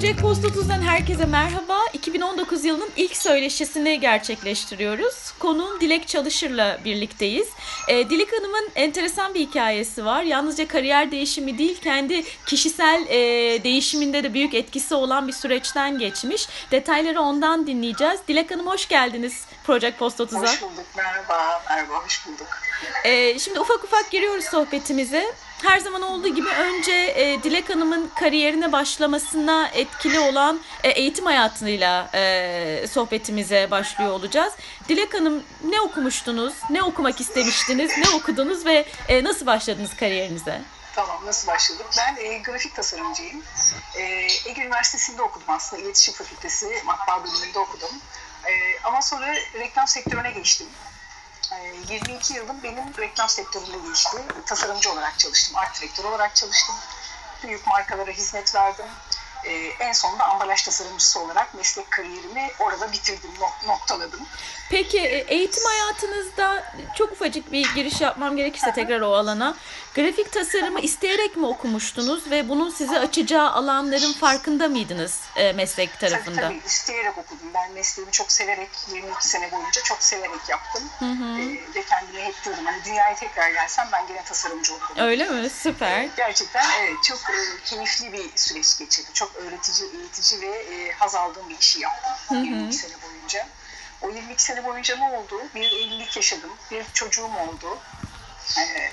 Project Post 30'dan herkese merhaba. 2019 yılının ilk söyleşisini gerçekleştiriyoruz. Konuğum Dilek Çalışır'la birlikteyiz. E, Dilek Hanım'ın enteresan bir hikayesi var. Yalnızca kariyer değişimi değil, kendi kişisel e, değişiminde de büyük etkisi olan bir süreçten geçmiş. Detayları ondan dinleyeceğiz. Dilek Hanım hoş geldiniz Project Post 30'a. Hoş bulduk, merhaba, merhaba, hoş bulduk. E, şimdi ufak ufak giriyoruz sohbetimize her zaman olduğu gibi önce e, Dilek Hanım'ın kariyerine başlamasına etkili olan e, eğitim hayatıyla e, sohbetimize başlıyor olacağız. Dilek Hanım ne okumuştunuz, ne okumak istemiştiniz, ne okudunuz ve e, nasıl başladınız kariyerinize? Tamam, nasıl başladık? Ben e, grafik tasarımcıyım. E, Ege Üniversitesi'nde okudum aslında, İletişim Fakültesi, matbaa bölümünde okudum. E, ama sonra reklam sektörüne geçtim. 22 yılım benim reklam sektöründe geçti. Tasarımcı olarak çalıştım, art direktör olarak çalıştım. Büyük markalara hizmet verdim. Ee, en sonunda ambalaj tasarımcısı olarak meslek kariyerimi orada bitirdim, noktaladım. Peki e, eğitim hayatınızda çok ufacık bir giriş yapmam gerekirse tekrar o alana. Grafik tasarımı isteyerek mi okumuştunuz ve bunun size açacağı alanların farkında mıydınız e, meslek tarafında? Tabii tabii isteyerek okudum. Ben mesleğimi çok severek 22 sene boyunca çok severek yaptım. Hı hı. E, ve kendime hep diyordum hani dünyaya tekrar gelsem ben gene tasarımcı olurum. Öyle mi? Süper. E, gerçekten evet çok e, keyifli bir süreç geçirdim. Çok öğretici, eğitici ve e, haz aldığım bir işi yaptım hı hı. 22 sene boyunca. O 22 sene boyunca ne oldu? Bir evlilik yaşadım, bir çocuğum oldu. Ee,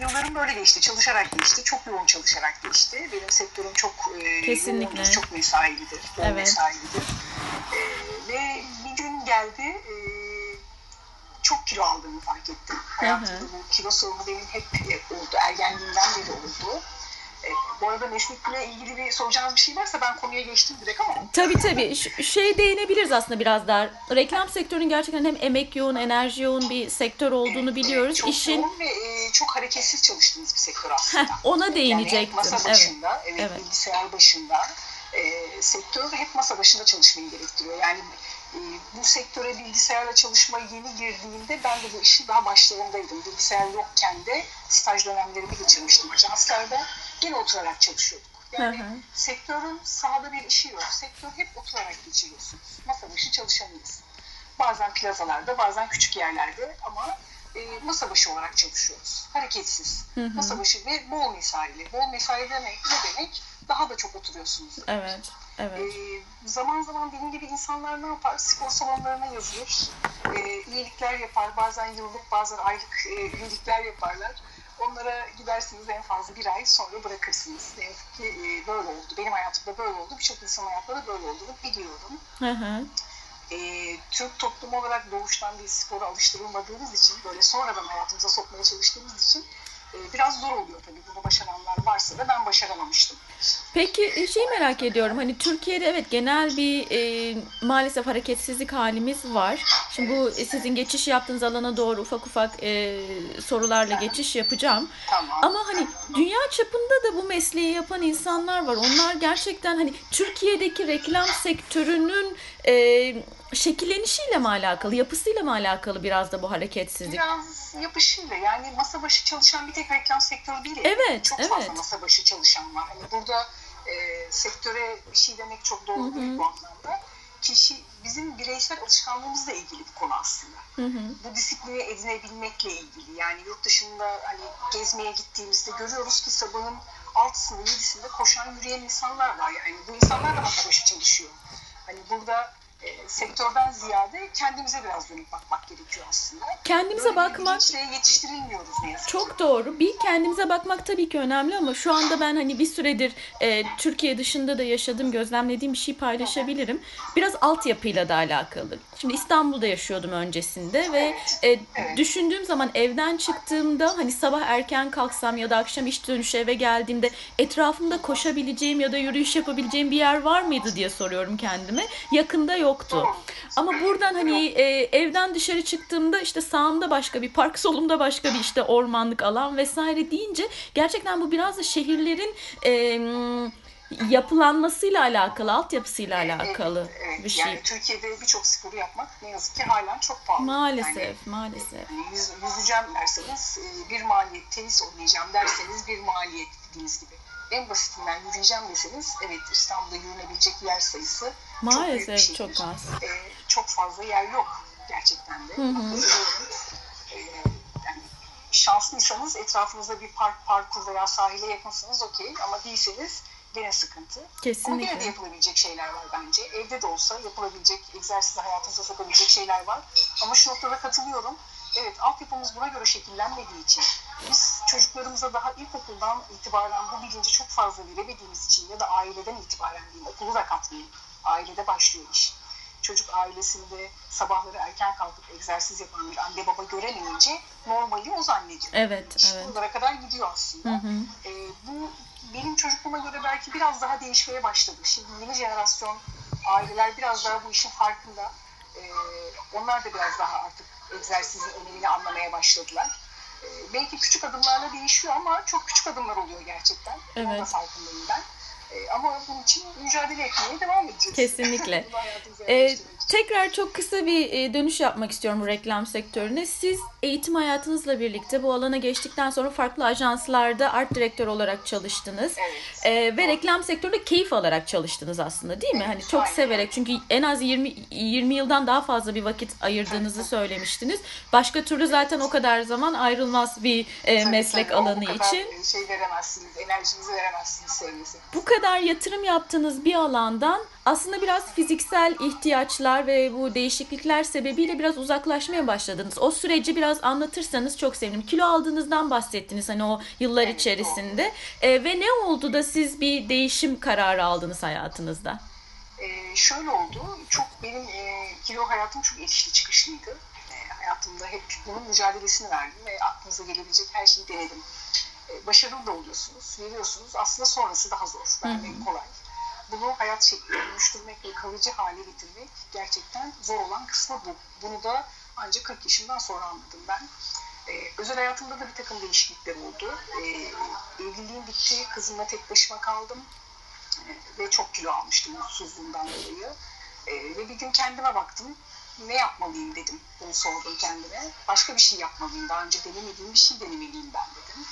yıllarım böyle geçti, çalışarak geçti, çok yoğun çalışarak geçti. Benim sektörüm çok e, Kesinlikle. yoğundur, çok mesailidir, evet. mesailidir. E, ve bir gün geldi, e, çok kilo aldığımı fark ettim. Hayatımda bu kilo sorunu benim hep oldu, ergenliğimden beri oldu. E, bu arada meslekle ilgili bir soracağınız bir şey varsa ben konuya geçtim direkt ama. Tabii tabii. Ş- şey değinebiliriz aslında biraz daha. Reklam sektörünün gerçekten hem emek yoğun, enerji yoğun bir sektör olduğunu evet, biliyoruz. Çok İşin... yoğun ve e, çok hareketsiz çalıştığınız bir sektör aslında. Heh, ona değinecektim. Yani masa başında, evet, evet, evet. bilgisayar başında. E, sektör hep masa başında çalışmayı gerektiriyor. Yani e, bu sektöre bilgisayarla çalışmaya yeni girdiğimde ben de bu işin daha başlarındaydım. Bilgisayar yokken de staj dönemlerimi geçirmiştim ajanslarda. Yine oturarak çalışıyorduk. Yani hı hı. sektörün sahada bir işi yok. Sektör hep oturarak geçiriyorsunuz. Masa başı çalışanıyız. Bazen plazalarda, bazen küçük yerlerde ama e, masa başı olarak çalışıyoruz. Hareketsiz. Hı hı. Masa başı ve bol mesaili. Bol mesai demek ne demek? Daha da çok oturuyorsunuz. Evet. Evet. E, zaman zaman benim gibi insanlar ne yapar? Spor salonlarına yazılır. E, üyelikler yapar. Bazen yıllık bazen aylık e, üyelikler yaparlar. Onlara gidersiniz en fazla bir ay sonra bırakırsınız. Ne yazık ki e, böyle oldu. Benim hayatımda böyle oldu. Birçok insan hayatında böyle olduğunu biliyorum. Hı hı. E, Türk toplumu olarak doğuştan bir spora alıştırılmadığımız için böyle sonradan hayatımıza sokmaya çalıştığımız için biraz zor oluyor tabii bunu başaranlar varsa da ben başaramamıştım. Peki şey merak ediyorum hani Türkiye'de evet genel bir e, maalesef hareketsizlik halimiz var. Şimdi bu e, sizin geçiş yaptığınız alana doğru ufak ufak e, sorularla geçiş yapacağım. Tamam. Ama hani dünya çapında da bu mesleği yapan insanlar var. Onlar gerçekten hani Türkiye'deki reklam sektörünün e, şekillenişiyle mi alakalı, yapısıyla mı alakalı biraz da bu hareketsizlik? Biraz yapışıyla yani masa başı çalışan bir tek reklam sektörü değil. Evet, Çok evet. fazla masa başı çalışan var. Hani burada e, sektöre bir şey demek çok doğru değil bu anlamda. Kişi bizim bireysel alışkanlığımızla ilgili bir konu aslında. Hı hı. Bu disiplini edinebilmekle ilgili. Yani yurt dışında hani gezmeye gittiğimizde görüyoruz ki sabahın altısında yedisinde koşan yürüyen insanlar var. Yani bu insanlar da masa başı çalışıyor. Hani burada e, sektörden ziyade kendimize biraz dönüp bakmak gerekiyor aslında. Kendimize Böyle bakmak bir yetiştirilmiyoruz ne yazık Çok doğru. Bir kendimize bakmak tabii ki önemli ama şu anda ben hani bir süredir e, Türkiye dışında da yaşadığım, gözlemlediğim bir şey paylaşabilirim. Biraz altyapıyla da alakalı. Şimdi İstanbul'da yaşıyordum öncesinde ve e, evet. düşündüğüm zaman evden çıktığımda hani sabah erken kalksam ya da akşam iş dönüşü eve geldiğimde etrafımda koşabileceğim ya da yürüyüş yapabileceğim bir yer var mıydı diye soruyorum kendime. Yakında yoktu. Ama buradan hani e, evden dışarı çıktığımda işte sağımda başka bir park, solumda başka bir işte ormanlık alan vesaire deyince gerçekten bu biraz da şehirlerin e, yapılanmasıyla alakalı, altyapısıyla alakalı evet, bir şey. Yani Türkiye'de birçok sporu yapmak ne yazık ki halen çok pahalı. Maalesef, yani, maalesef. Yani yüz, yüzeceğim derseniz bir maliyet, tenis oynayacağım derseniz bir maliyet dediğiniz gibi. En basitinden yürüyeceğim deseniz evet İstanbul'da yürünebilecek yer sayısı çok Maalesef şehir. çok az. Ee, çok fazla yer yok gerçekten de. Hı hı. Katılıyorum. Ee, yani şanslıysanız etrafınızda bir park, parkur veya sahile yakınsınız okey ama değilseniz gene sıkıntı. Ama gene de Kesinlikle. yapılabilecek şeyler var bence. Evde de olsa yapılabilecek, egzersiz hayatınıza sokabilecek şeyler var. Ama şu noktada katılıyorum. Evet, altyapımız buna göre şekillenmediği için biz çocuklarımıza daha ilkokuldan itibaren bu bilinci çok fazla veremediğimiz için ya da aileden itibaren diyeyim, okulu da katmayayım. Ailede başlıyor iş. Çocuk ailesinde sabahları erken kalkıp egzersiz yapan bir anne baba göremeyince normali o zannediyor. Evet, İş evet. buralara kadar gidiyor aslında. Hı hı. Ee, bu benim çocukluğuma göre belki biraz daha değişmeye başladı. Şimdi yeni jenerasyon aileler biraz daha bu işin farkında. Ee, onlar da biraz daha artık egzersizin önemini anlamaya başladılar. Ee, belki küçük adımlarla değişiyor ama çok küçük adımlar oluyor gerçekten. Da Evet. farkındayım ben. Ee, ama bunun için mücadele etmeye devam edeceğiz. Kesinlikle. Bunu tekrar çok kısa bir e, dönüş yapmak istiyorum bu reklam sektörüne. Siz eğitim hayatınızla birlikte bu alana geçtikten sonra farklı ajanslarda art direktör olarak çalıştınız. Evet. Ee, ve reklam sektöründe keyif alarak çalıştınız aslında değil mi? Hani çok aynen. severek çünkü en az 20 20 yıldan daha fazla bir vakit ayırdığınızı söylemiştiniz. Başka türlü zaten o kadar zaman ayrılmaz bir e, Tabii, meslek tabii, o alanı kadar için. şey veremezsiniz, enerjinizi veremezsiniz sevgisi. Bu kadar yatırım yaptığınız bir alandan aslında biraz fiziksel ihtiyaçlar ve bu değişiklikler sebebiyle biraz uzaklaşmaya başladınız. O süreci biraz anlatırsanız çok sevinirim. Kilo aldığınızdan bahsettiniz hani o yıllar Evet, içerisinde. Ee, ve ne oldu da siz bir değişim kararı aldınız hayatınızda? Ee, şöyle oldu, çok benim e, kilo hayatım çok itişli çıkışlıydı. E, hayatımda hep bunun mücadelesini verdim ve aklınıza gelebilecek her şeyi denedim. E, başarılı da oluyorsunuz, veriyorsunuz. Aslında sonrası daha zor, vermek kolay. Bunu hayat şekline dönüştürmek ve kalıcı hale getirmek gerçekten zor olan kısmı bu. Bunu da ancak 40 yaşından sonra anladım ben. Ee, özel hayatımda da bir takım değişiklikler oldu. Ee, evliliğim bitti, kızımla tek başıma kaldım Ee, ve çok kilo almıştım mutsuzluğumdan dolayı. Ee, ve bir gün kendime baktım. Ne yapmalıyım dedim. Bunu sordum kendime. Başka bir şey yapmalıyım. Daha önce denemediğim bir şey denemeliyim ben dedim.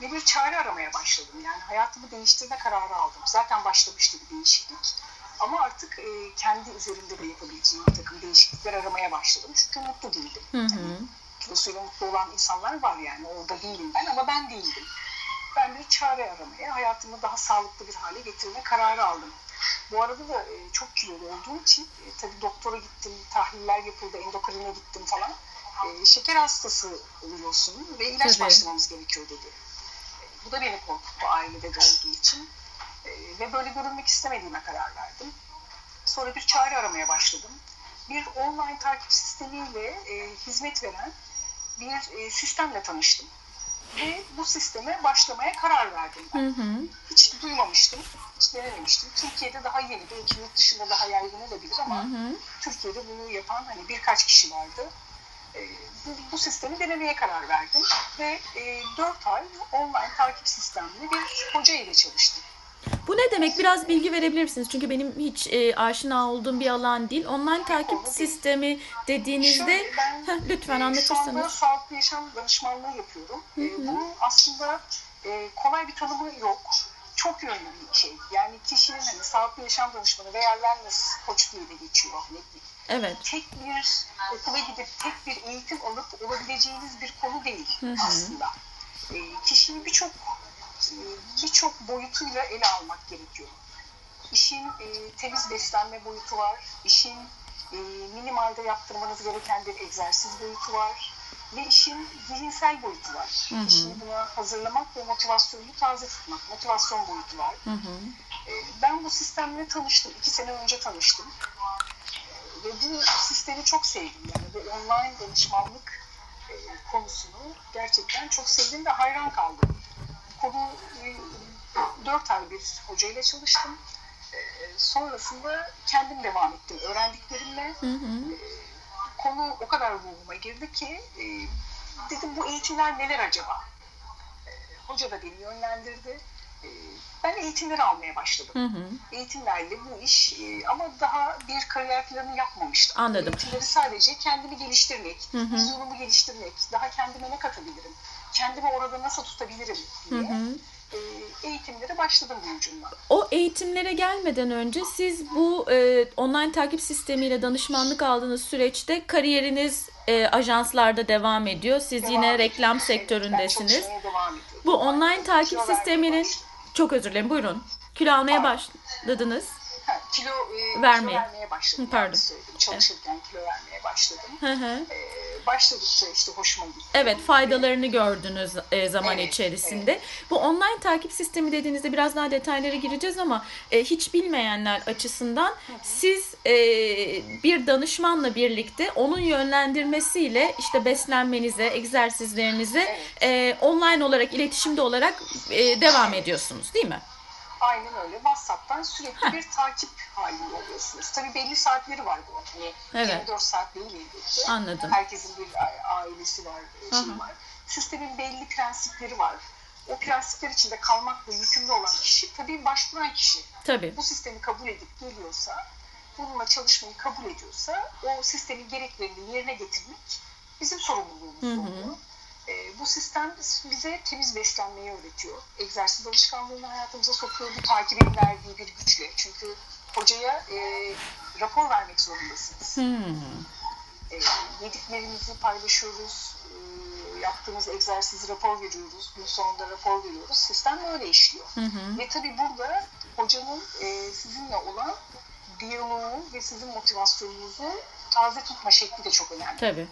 Ve bir çare aramaya başladım. Yani hayatımı değiştirme kararı aldım. Zaten başlamıştı bir değişiklik. Ama artık e, kendi üzerimde de yapabileceğim bir takım değişiklikler aramaya başladım. Çünkü mutlu değildim. Hı hı. Kilosuyla mutlu olan insanlar var yani. Orada değilim ben ama ben değildim. Ben bir çare aramaya, hayatımı daha sağlıklı bir hale getirme kararı aldım. Bu arada da e, çok kilolu olduğum için e, tabii doktora gittim, tahliller yapıldı, endokrine gittim falan. E, şeker hastası oluyorsun ve ilaç Tabii. başlamamız gerekiyor dedi. E, bu da beni korkuttu ailede de olduğu için. E, ve böyle görünmek istemediğime karar verdim. Sonra bir çare aramaya başladım. Bir online takip sistemiyle e, hizmet veren bir e, sistemle tanıştım. Ve bu sisteme başlamaya karar verdim ben. Hı hı. Hiç duymamıştım, hiç denememiştim. Türkiye'de daha yeni, belki yurt dışında daha yaygın olabilir ama Hı hı. Türkiye'de bunu yapan hani birkaç kişi vardı. E, bu, bu sistemi denemeye karar verdim ve e, 4 ay online takip sistemli bir hoca ile çalıştım. Bu ne demek? Biraz bilgi verebilir misiniz? Çünkü benim hiç e, aşina olduğum bir alan değil. Online takip değil. sistemi dediğinizde Şöyle, ben, Heh, lütfen e, anlatırsanız. sağlıklı yaşam danışmanlığı yapıyorum. E, bunun aslında e, kolay bir tanımı yok. Çok yönlü bir şey. Yani kişinin hani sağlıklı yaşam danışmanı veya wellness koç diye de geçiyor. Hani Evet. tek bir okula gidip tek bir eğitim alıp olabileceğiniz bir konu değil hı. aslında. E, kişinin birçok birçok boyutuyla ele almak gerekiyor. İşin e, temiz beslenme boyutu var. İşin e, minimalde yaptırmanız gereken bir egzersiz boyutu var. Ve işin zihinsel boyutu var. hı. Kişiyi buna hazırlamak ve motivasyonunu taze tutmak. Motivasyon boyutu var. Hı hı. E, ben bu sistemle tanıştım. iki sene önce tanıştım. E, Ve bu sistemi çok sevdim. Yani bu online danışmanlık e, konusunu gerçekten çok sevdim ve hayran kaldım. Konu e, 4 ay bir hocayla çalıştım. E, sonrasında kendim devam ettim öğrendiklerimle. Hı hı. Konu o kadar ruhuma girdi ki e, dedim bu eğitimler neler acaba? E, hoca da beni yönlendirdi. E, ben eğitimleri almaya başladım Hı hı. eğitimlerle bu iş e, ama daha bir kariyer planı yapmamıştım. Anladım. Eğitimleri sadece kendimi geliştirmek, Hı hı. vizyonumu geliştirmek, daha kendime ne katabilirim, kendimi orada nasıl tutabilirim Hı diye hı. e, eğitimlere başladım bu. O eğitimlere gelmeden önce siz bu e, online takip sistemiyle danışmanlık aldığınız süreçte kariyeriniz e, ajanslarda devam ediyor. Siz Devam yine reklam Evet, sektöründesiniz. Bu online takip sisteminin çok özür dilerim buyurun. Kilo almaya başladınız. Kilo, e, Vermeye. kilo vermeye başladım. Hı, pardon. söyledim. Çalışırken kilo vermeye başladım. Hı hı. E, başladıkça işte hoşuma gitti. Evet faydalarını gördünüz e, zaman Evet, içerisinde. Bu online takip sistemi dediğinizde biraz daha detaylara gireceğiz ama e, hiç bilmeyenler açısından siz e, bir danışmanla birlikte onun yönlendirmesiyle işte beslenmenize, egzersizlerinize e, online olarak iletişimde olarak e, devam ediyorsunuz değil mi? Aynen öyle. WhatsApp'tan sürekli bir takip halinde oluyorsunuz. Tabii belli saatleri var bu. Hani Evet. 24 saat değil elbette. Anladım. Herkesin bir ailesi var, şey var. Sistemin belli prensipleri var. O prensipler içinde kalmakla yükümlü olan kişi tabii başvuran kişi. Tabii. Bu sistemi kabul edip geliyorsa, bununla çalışmayı kabul ediyorsa o sistemin gereklerini yerine getirmek bizim sorumluluğumuz oluyor. Ee, bu sistem bize temiz beslenmeyi öğretiyor. Egzersiz alışkanlığını hayatımıza sokuyor. Bu takibin verdiği bir güçle. Çünkü hocaya e, rapor vermek zorundasınız. Hmm. E, yediklerimizi paylaşıyoruz. E, yaptığımız egzersizi rapor veriyoruz. Gün sonunda rapor veriyoruz. Sistem böyle işliyor. Hı hı. Ve tabii burada hocanın e, sizinle olan diyaloğu ve sizin motivasyonunuzu taze tutma şekli de çok önemli. Tabii.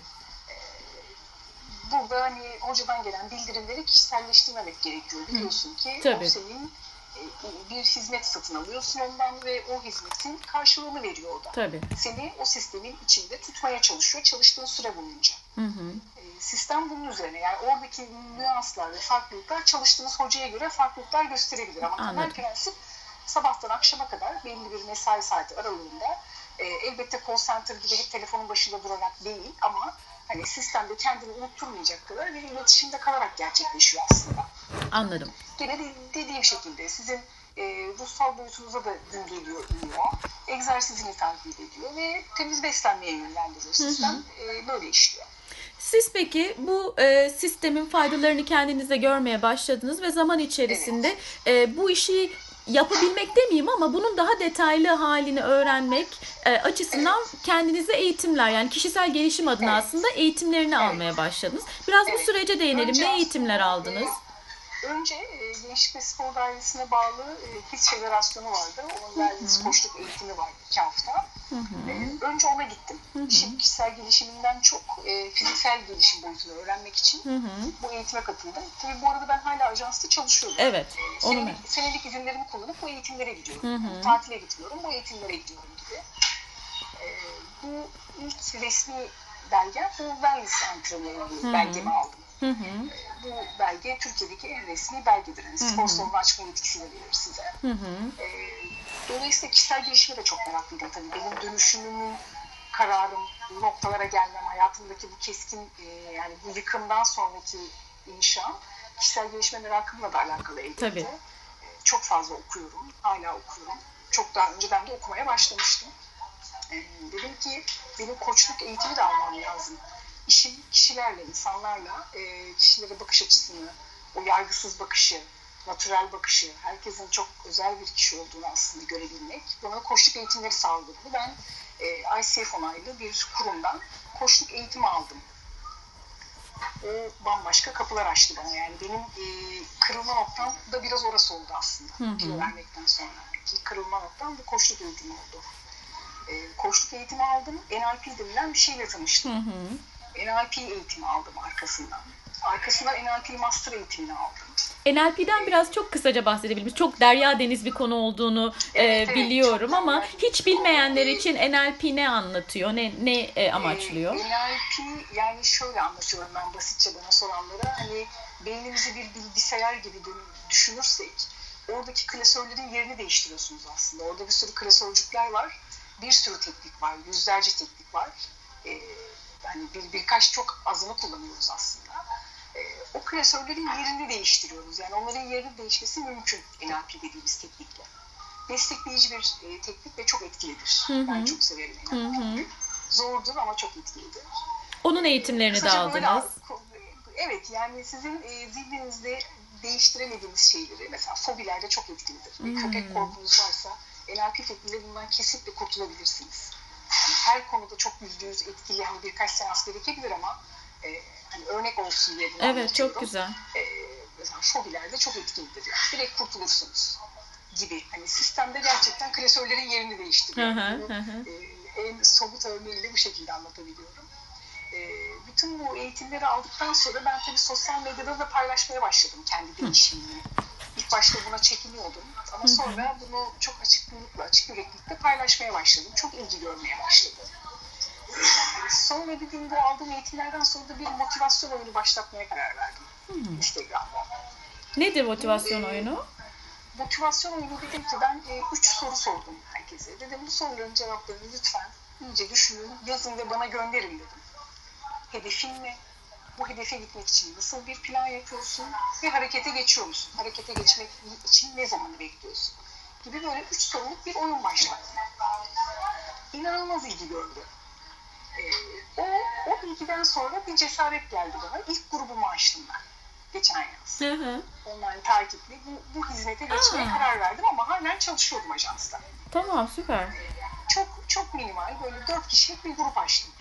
Burada hani hocadan gelen bildirimleri kişiselleştirmemek gerekiyor. Biliyorsun ki Tabii. o senin e, bir hizmet satın alıyorsun ondan ve o hizmetin karşılığını veriyor o da. Tabii. Seni o sistemin içinde tutmaya çalışıyor çalıştığın süre boyunca. Hı hı. E, Sistem bunun üzerine yani oradaki nüanslar ve farklılıklar çalıştığınız hocaya göre farklılıklar gösterebilir ama temel Anladım. prensip sabahtan akşama kadar belli bir mesai saati aralığında e, elbette call center gibi hep telefonun başında durarak değil ama hani sistemde kendini unutturmayacak kadar bir iletişimde kalarak gerçekleşiyor aslında. Anladım. Gene de dediğim şekilde sizin e, ruhsal boyutunuza da gün geliyor, iniyor. Egzersizini takip ediyor ve temiz beslenmeye yönlendiriyor. Sistem e, böyle işliyor. Siz peki bu e, sistemin faydalarını kendinize görmeye başladınız ve zaman içerisinde e, bu işi yapabilmek demeyeyim ama bunun daha detaylı halini öğrenmek e, açısından kendinize eğitimler yani kişisel gelişim adına Evet. aslında eğitimlerini Evet. almaya başladınız. Biraz bu Evet. sürece değinelim. Önce Ne eğitimler aldınız? önce e, Gençlik ve Spor Dairesi'ne bağlı e, HİS Federasyonu vardı. Onun verdiği koçluk eğitimi vardı iki hafta. Hı hı. E, önce ona gittim. İşin kişisel gelişiminden çok e, fiziksel gelişim boyutunu öğrenmek için Hı hı. bu eğitime katıldım. Tabii bu arada ben hala ajansta çalışıyorum. Evet. Mu? Senelik, senelik izinlerimi kullanıp bu eğitimlere gidiyorum. Hı hı. Tatile gitmiyorum, bu eğitimlere gidiyorum gibi. E, bu ilk resmi belgem bu wellness antrenörlüğü hı. belgemi aldım. Hı hı. Bu belge Türkiye'deki en resmi belgedir. Yani spor salonu açma yetkisiyle verir size. Hı hı. E, dolayısıyla kişisel gelişime de çok meraklıydım tabii. Benim dönüşümümün kararım, bu noktalara gelmem, hayatımdaki bu keskin e, yani bu yıkımdan sonraki inşa kişisel gelişme merakımla da alakalı elbette. Tabii. E, çok fazla okuyorum, hala okuyorum. Çok daha önceden de okumaya başlamıştım. E, dedim ki benim koçluk eğitimi de almam lazım. İşim kişilerle, insanlarla, e, kişilere bakış açısını, o yargısız bakışı, natürel bakışı, herkesin çok özel bir kişi olduğunu aslında görebilmek. Buna koçluk eğitimleri sağladı. Ben e, ICF onaylı bir kurumdan koçluk eğitimi aldım. O bambaşka kapılar açtı bana. Yani benim e, kırılma noktam da biraz orası oldu aslında. Hı hı. Kilo vermekten sonra. Ki kırılma noktam bu koçluk eğitimi oldu. E, koçluk eğitimi aldım. NLP denilen bir şeyle tanıştım. Hı hı. NLP eğitimi aldım arkasından. Arkasından NLP Master eğitimini aldım. NLP'den biraz çok kısaca bahsedebilir miyiz? Çok derya deniz bir konu olduğunu e, Evet, evet, biliyorum çok ama hiç bilmeyenler Ee, için NLP ne anlatıyor? Ne ne e, amaçlıyor? Ee, NLP yani şöyle anlatıyorum ben basitçe bana soranlara. Hani beynimizi bir bilgisayar gibi düşünürsek oradaki klasörlerin yerini değiştiriyorsunuz aslında. Orada bir sürü klasörcükler var. Bir sürü teknik var. Yüzlerce teknik var. Ee, yani bir, birkaç çok azını kullanıyoruz aslında. Ee, o klasörlerin yerini değiştiriyoruz. Yani onların yerini değişmesi mümkün NLP dediğimiz teknikle. Destekleyici bir e, teknik ve çok etkilidir. hı. Ben çok severim Hı NLP'yi. hı. Zordur ama çok etkilidir. Onun eğitimlerini de Kısaca böyle aldınız. al- Evet yani sizin e, zihninizde değiştiremediğimiz şeyleri mesela fobilerde çok etkilidir. Bir köpek korkunuz varsa NLP tekniğiyle bundan kesinlikle kurtulabilirsiniz. Her konuda çok yüzde yüz etkili hani birkaç seans gerekebilir ama e, hani örnek olsun diye bunu Evet çok güzel. E, mesela fobilerde çok etkilidir. Yani. Direkt kurtulursunuz gibi. Hani sistemde gerçekten klasörlerin yerini Hı değiştiriyor. hı, hı hı. e, en somut örneğiyle bu şekilde anlatabiliyorum. E, bütün bu eğitimleri aldıktan sonra ben tabii sosyal medyada da paylaşmaya başladım kendi değişimimi. İlk başta buna çekiniyordum ama sonra bunu çok açık yüreklilikle, açık yüreklilikle paylaşmaya başladım. Çok ilgi görmeye başladı. E, Sonra bir gün bu aldığım eğitimlerden sonra da bir motivasyon oyunu başlatmaya karar verdim Instagram'da. Nedir motivasyon oyunu? motivasyon oyunu dedim ki ben e, üç soru sordum herkese. Dedim bu soruların cevaplarını lütfen iyice düşünün, yazın ve bana gönderin dedim. Hedefin ne? Bu hedefe gitmek için nasıl bir plan yapıyorsun? Ve harekete geçiyor musun? Harekete geçmek için ne zamanı bekliyorsun? Gibi böyle üç soruluk bir oyun başlattım. İnanılmaz ilgi gördü. E, o, o ilgiden sonra bir cesaret geldi bana. İlk grubumu açtım ben. Geçen yaz Hı hı. online takipli bu, bu hizmete geçmeye Aa. karar verdim ama halen çalışıyordum ajansta. Tamam süper. Çok çok minimal böyle dört kişilik bir grup açtım.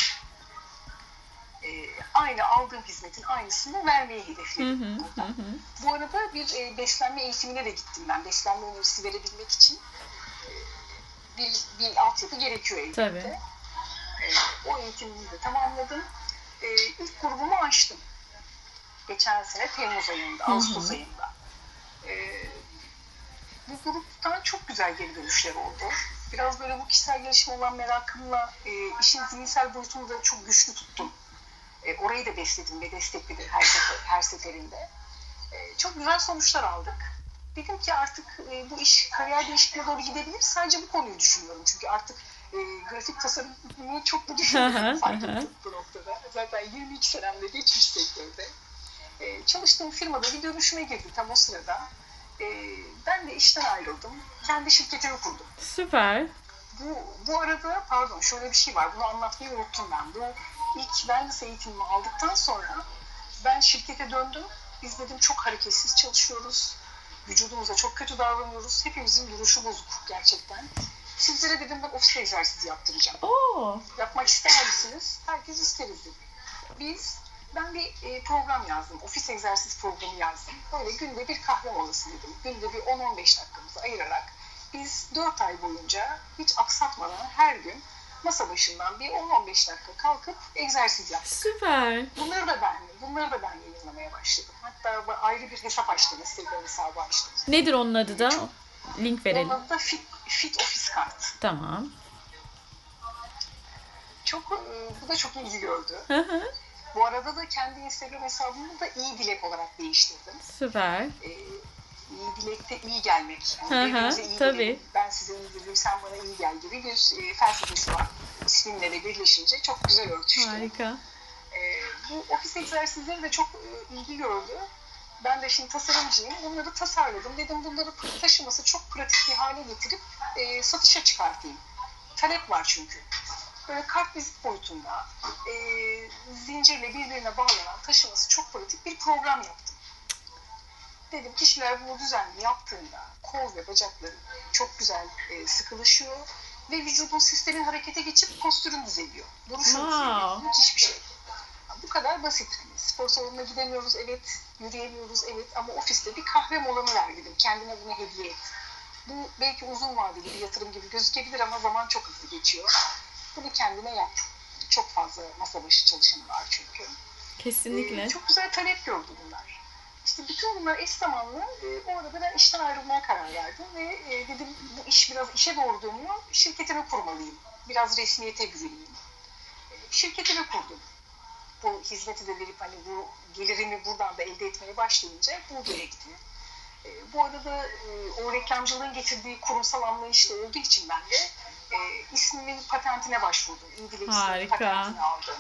Ee, aynı aldığım hizmetin aynısını vermeyi Hı hedefledim. hı, hı burada. hı. Bu arada bir e, beslenme eğitimine de gittim ben. Beslenme önerisi verebilmek için e, bir, bir altyapı gerekiyor elbette. Tabii. E, o eğitimimi de tamamladım. E, ilk grubumu açtım. Geçen sene Temmuz ayında, Hı hı. Ağustos ayında. E, bu gruptan çok güzel geri dönüşler oldu. Biraz böyle bu kişisel gelişim olan merakımla e, işin zihinsel boyutunu da çok güçlü tuttum. E, orayı da besledim ve destekledim her, sefer, her seferinde. E, çok güzel sonuçlar aldık. Dedim ki artık e, bu iş kariyer değişikliğine doğru gidebilir. Sadece bu konuyu düşünüyorum. Çünkü artık e, grafik tasarımı çok da fark ettim bu noktada. Zaten 22 senemde geçmiş sektörde. E, çalıştığım firmada bir dönüşüme girdi tam o sırada. E, ben de işten ayrıldım. Kendi şirketimi kurdum. Süper. Bu, bu arada pardon şöyle bir şey var. Bunu anlatmayı unuttum ben. Bu ilk wellness eğitimimi aldıktan sonra ben şirkete döndüm. Biz dedim çok hareketsiz çalışıyoruz. Vücudumuza çok kötü davranıyoruz. Hepimizin duruşu bozuk gerçekten. Sizlere dedim ben ofis egzersizi yaptıracağım. Oo. Yapmak ister misiniz? Herkes isteriz dedi. Biz, ben bir e, program yazdım. Ofis egzersiz programı yazdım. Böyle günde bir kahve molası dedim. Günde bir 10-15 dakikamızı ayırarak biz 4 ay boyunca hiç aksatmadan her gün masa başından bir 10-15 dakika kalkıp egzersiz yaptık. Süper. Bunları da ben, bunları da ben yayınlamaya başladım. Hatta ayrı bir hesap açtım, Instagram hesabı açtım. Nedir onun adı da? Link verelim. Onun adı da Fit, Fit Office Kart. Tamam. Çok, e, bu da çok ilgi gördü. Hı hı. Bu arada da kendi Instagram hesabımı da iyi dilek olarak değiştirdim. Süper. Ee, iyi dilekte iyi gelmek. Yani birbirimize iyi tabii. dileyelim, Ben size iyi dileyim, sen bana iyi gel gibi bir e, felsefesi var. İsminle de birleşince çok güzel örtüştü. Harika. Ee, bu ofis egzersizleri de çok e, ilgi gördü. Ben de şimdi tasarımcıyım. Bunları tasarladım. Dedim bunları taşıması çok pratik bir hale getirip e, satışa çıkartayım. Talep var çünkü. Böyle kart vizit boyutunda e, zincirle birbirine bağlanan taşıması çok pratik bir program yaptım. Dedim kişiler bunu düzenli yaptığında kol ve bacakları çok güzel e, sıkılaşıyor ve vücudun sistemin harekete geçip postürün düzeliyor. Duruşun Wow. düzeliyor. Müthiş bir şey. Bu kadar basit. Spor salonuna gidemiyoruz evet, yürüyemiyoruz evet ama ofiste bir kahve molanı ver dedim. Kendine bunu hediye et. Bu belki uzun vadeli bir yatırım gibi gözükebilir ama zaman çok hızlı geçiyor. Bunu kendine yap. Çok fazla masa başı çalışanı var çünkü. Kesinlikle. Ee, çok güzel talep gördü bunlar. İşte bütün bunlar eş zamanlı. E, o arada ben işten ayrılmaya karar verdim ve e, dedim bu iş biraz işe doğru dönüyor. Şirketimi kurmalıyım. Biraz resmiyete bürüneyim. E, şirketimi kurdum. Bu hizmeti de verip hani bu gelirimi buradan da elde etmeye başlayınca bu gerekti. E, bu arada e, o reklamcılığın getirdiği kurumsal anlayışla olduğu için ben de e, ismimin patentine başvurdum. İngiliz patentini aldım.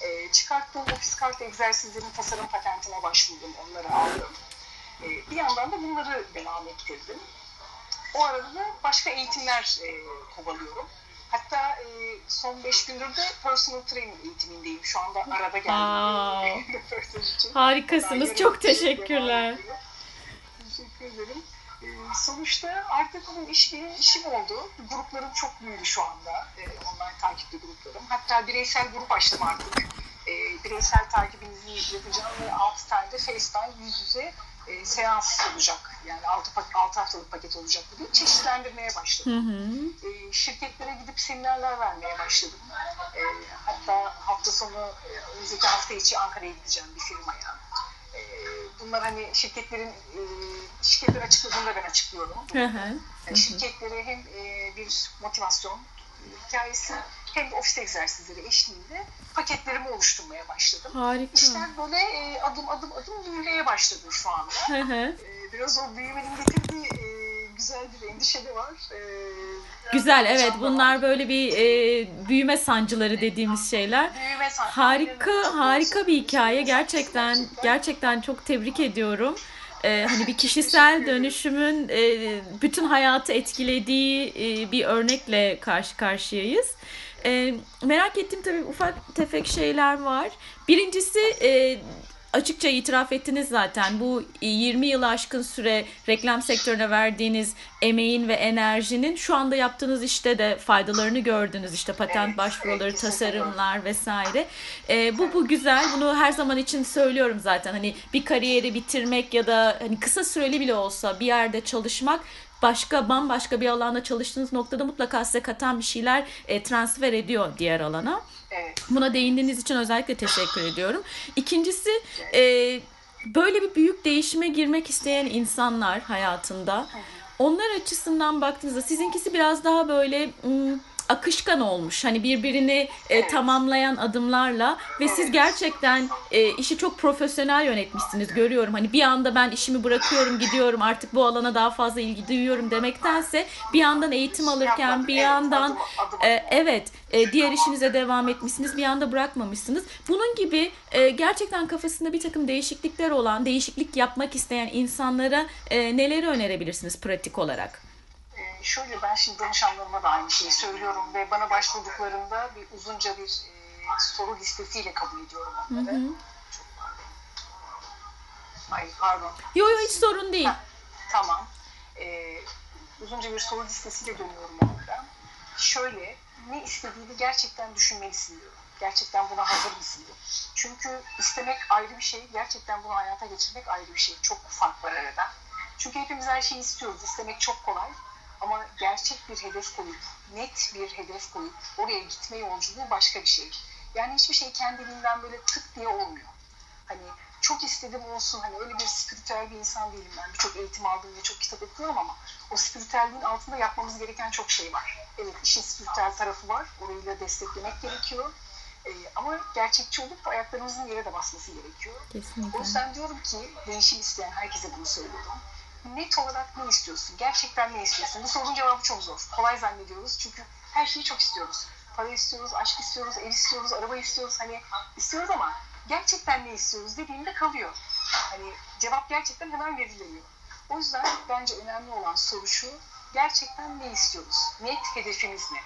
E, çıkarttığım ofis kart egzersizlerin tasarım patentine başvurdum. Onları aldım. E, bir yandan da bunları devam ettirdim. O arada da başka eğitimler e, kovalıyorum. Hatta e, son beş gündür de personal training eğitimindeyim. Şu anda arada geldim. Harikasınız. Çok teşekkürler. ediyorum. ederim. Ee, sonuçta artık bu iş benim işim oldu. Gruplarım çok büyüdü şu anda. Ee, online takipli gruplarım. Hatta bireysel grup açtım artık. Ee, bireysel takibinizi yapacağım ve 6 tane de FaceTime yüz yüze e, seans olacak. Yani 6, 6 haftalık paket olacak gibi çeşitlendirmeye başladım. Hı hı. E, şirketlere gidip seminerler vermeye başladım. E, hatta hafta sonu, e, önümüzdeki hafta içi Ankara'ya gideceğim bir firmaya. E, bunlar hani şirketlerin, e, şirketler açıkladığında ben açıklıyorum. Hı hı. Yani şirketlere hem e, bir motivasyon hikayesi hem de ofis egzersizleri eşliğinde paketlerimi oluşturmaya başladım. Harika. İşler böyle e, adım adım adım büyümeye başladı şu anda. Hı hı. E, biraz o büyümenin getirdiği e, güzel bir endişe de var. E, Güzel evet da var. bunlar böyle bir e, büyüme sancıları dediğimiz şeyler. Büyüme sancıları. Harika harika bir hikaye gerçekten gerçekten çok tebrik ediyorum. Ee, hani bir kişisel dönüşümün e, bütün hayatı etkilediği e, bir örnekle karşı karşıyayız. Ee, merak ettiğim tabii ufak tefek şeyler var. Birincisi e, açıkça itiraf ettiniz zaten bu 20 yılı aşkın süre reklam sektörüne verdiğiniz emeğin ve enerjinin şu anda yaptığınız işte de faydalarını gördünüz. İşte patent Evet, başvuruları, evet, tasarımlar vesaire. Ee, bu bu güzel. Bunu her zaman için söylüyorum zaten. Hani bir kariyeri bitirmek ya da hani kısa süreli bile olsa bir yerde çalışmak başka bambaşka bir alanda çalıştığınız noktada mutlaka size katan bir şeyler e, transfer ediyor diğer alana. Evet. Buna değindiğiniz için özellikle teşekkür ediyorum. İkincisi e, böyle bir büyük değişime girmek isteyen insanlar hayatında onlar açısından baktığınızda sizinkisi biraz daha böyle akışkan olmuş. Hani birbirini e, tamamlayan adımlarla ve siz gerçekten e, işi çok profesyonel yönetmişsiniz görüyorum. Hani bir anda ben işimi bırakıyorum gidiyorum artık bu alana daha fazla ilgi duyuyorum demektense bir yandan eğitim alırken bir yandan e, evet e, diğer işinize devam etmişsiniz bir anda bırakmamışsınız. Bunun gibi e, gerçekten kafasında bir takım değişiklikler olan değişiklik yapmak isteyen insanlara e, neleri önerebilirsiniz pratik olarak? Ee, şöyle ben şimdi danışanlarıma da aynı şeyi söylüyorum ve bana başvurduklarında bir uzunca bir e, soru listesiyle kabul ediyorum onları. Çok pardon. Ay pardon. Yo yo hiç sorun değil. Tamam. Ee, uzunca bir soru listesiyle dönüyorum onlara. Şöyle, ne istediğini gerçekten düşünmelisin diyorum. Gerçekten buna hazır mısın diyor. Çünkü istemek ayrı bir şey, gerçekten bunu hayata geçirmek ayrı bir şey. Çok fark var arada. Çünkü hepimiz her şeyi istiyoruz. İstemek çok kolay. Ama gerçek bir hedef koyup, net bir hedef koyup oraya gitme yolculuğu başka bir şey. Yani hiçbir şey kendiliğinden böyle tık diye olmuyor. Hani çok istedim olsun hani öyle bir spiritüel bir insan değilim ben. Birçok eğitim aldım ve çok kitap okuyorum ama o spiritüelliğin altında yapmamız gereken çok şey var. Evet işin spiritüel tarafı var. Orayı da desteklemek gerekiyor. Ee, ama gerçekçi olup ayaklarımızın yere de basması gerekiyor. O Kesinlikle. yüzden diyorum ki değişim isteyen herkese bunu söylüyorum. Net olarak ne istiyorsun? Gerçekten ne istiyorsun? Bu sorunun cevabı çok zor. Kolay zannediyoruz çünkü her şeyi çok istiyoruz. Para istiyoruz, aşk istiyoruz, ev istiyoruz, araba istiyoruz. Hani istiyoruz ama gerçekten ne istiyoruz dediğinde kalıyor. Hani cevap gerçekten hemen verilemiyor. O yüzden bence önemli olan soru şu. Gerçekten ne istiyoruz? Net hedefimiz ne?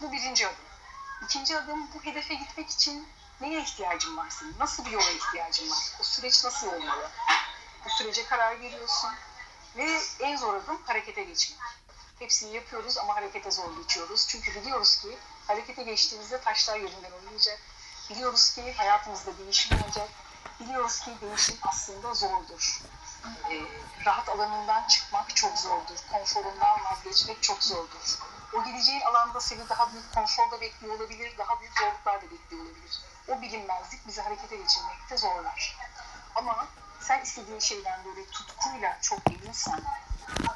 Bu birinci adım. İkinci adım bu hedefe gitmek için neye ihtiyacın var senin? Nasıl bir yola ihtiyacın var? O süreç nasıl olmalı? Bu sürece karar veriyorsun. Ve en zor adım harekete geçmek. Hepsini yapıyoruz ama harekete zor geçiyoruz. Çünkü biliyoruz ki harekete geçtiğimizde taşlar yerinden oynayacak. Biliyoruz ki hayatımızda değişim olacak. Biliyoruz ki değişim aslında zordur. Ee, rahat alanından çıkmak çok zordur. Konforundan vazgeçmek çok zordur. O gideceğin alanda seni daha büyük konforda bekliyor olabilir, daha büyük zorluklar da bekliyor olabilir. O bilinmezlik bizi harekete geçirmekte zorlar. Ama sen istediğin şeyden böyle tutkuyla çok eminsen,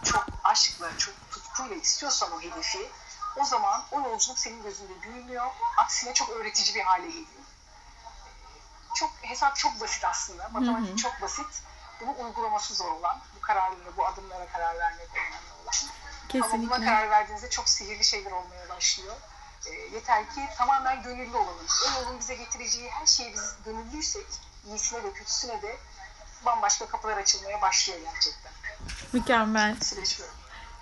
çok aşkla, çok tutkuyla istiyorsan o hedefi, o zaman o yolculuk senin gözünde büyümüyor. Aksine çok öğretici bir hale geliyor. Çok hesap çok basit aslında. Matematik çok basit. Bunu uygulaması zor olan, bu kararlara, bu adımlara karar vermek önemli olan. Ama buna Kesinlikle. karar verdiğinizde çok sihirli şeyler olmaya başlıyor. E, yeter ki tamamen gönüllü olalım. O yolun bize getireceği her şeye biz gönüllüysek, iyisine de kötüsüne de bambaşka kapılar açılmaya başlıyor gerçekten. Mükemmel. Süreç böyle.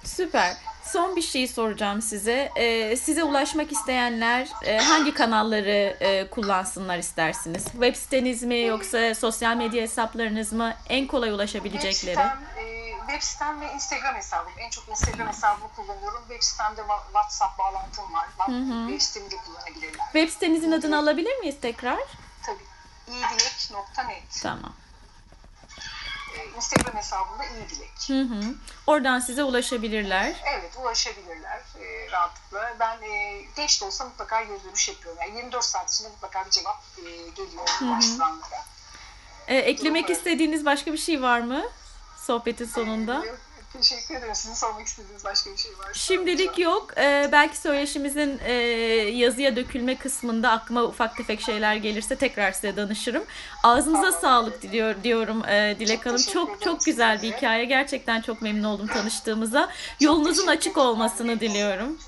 Süper. Son bir şey soracağım size. Ee, size ulaşmak isteyenler e, hangi kanalları e, kullansınlar istersiniz? Web siteniz mi yoksa sosyal medya hesaplarınız mı? En kolay ulaşabilecekleri. Web sitem, e, web sitem ve Instagram hesabım. En çok Instagram hesabımı kullanıyorum. Web sitemde WhatsApp bağlantım var. hı. Web sitemi de kullanabilirler. Web sitenizin adını alabilir miyiz tekrar? Tabii. iyidilek.net. Tamam. Instagram hesabımda iyidilek. Hı hı. Oradan size ulaşabilirler. Evet ulaşabilirler e, rahatlıkla. Ben e, geç de olsa mutlaka geri dönüş yapıyorum. Yani 24 saat içinde mutlaka bir cevap e, geliyor başvuranlara. Ee, eklemek Durum öyle. istediğiniz başka bir şey var mı? Sohbetin sonunda. Ee, Teşekkür ederim. Sizin sormak istediğiniz başka bir şey var. Şimdilik yok. Ee, belki söyleşimizin e, yazıya dökülme kısmında aklıma ufak tefek şeyler gelirse tekrar size danışırım. Ağzınıza Tamam. sağlık diliyor diyorum e, Dilek Çok Hanım. Çok çok güzel bir size de. hikaye. Gerçekten çok memnun oldum tanıştığımıza. Yolunuzun teşekkür açık olmasını diliyorum.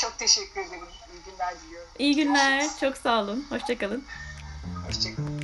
Çok teşekkür ederim. İyi günler diliyorum. İyi günler. Çok sağ olun. Hoşçakalın. Hoşçakalın.